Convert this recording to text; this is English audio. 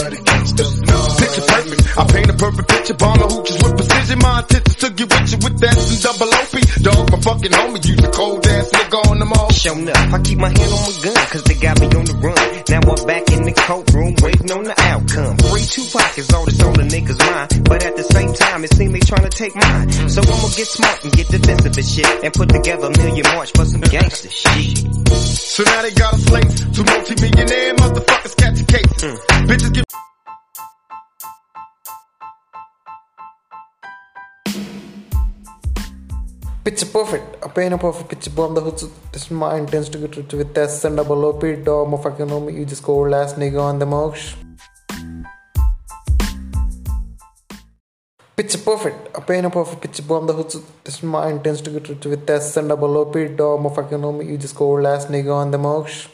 for the gangsters. Picture perfect. I paint a perfect picture. Bomb the hooches with precision. My intentions to get with you with that and double OP. Dogg, my fucking homie. Use the cold ass nigga on them all. Shown up, I keep my hand on my gun, cause they got me on the run. Now I'm back in the courtroom, waiting on the outcome. Free Tupac is all that's on the niggas' mind. But at the same time, it seems they trying to take mine. So I'ma get smart and get defensive and shit. And put together a million march for some gangster shit. So now they got a slate. Two multi-millionaire motherfuckers A pain of perfect picture bomb the hoods. This my intends to get rich with S and double OP. Motherfucking know me. You just go last nigga on the mosh. Picture perfect. A pain of perfect picture bomb the hoods. This my intends to get rich with S and double OP. Motherfucking know me. You just go last nigga on the mosh.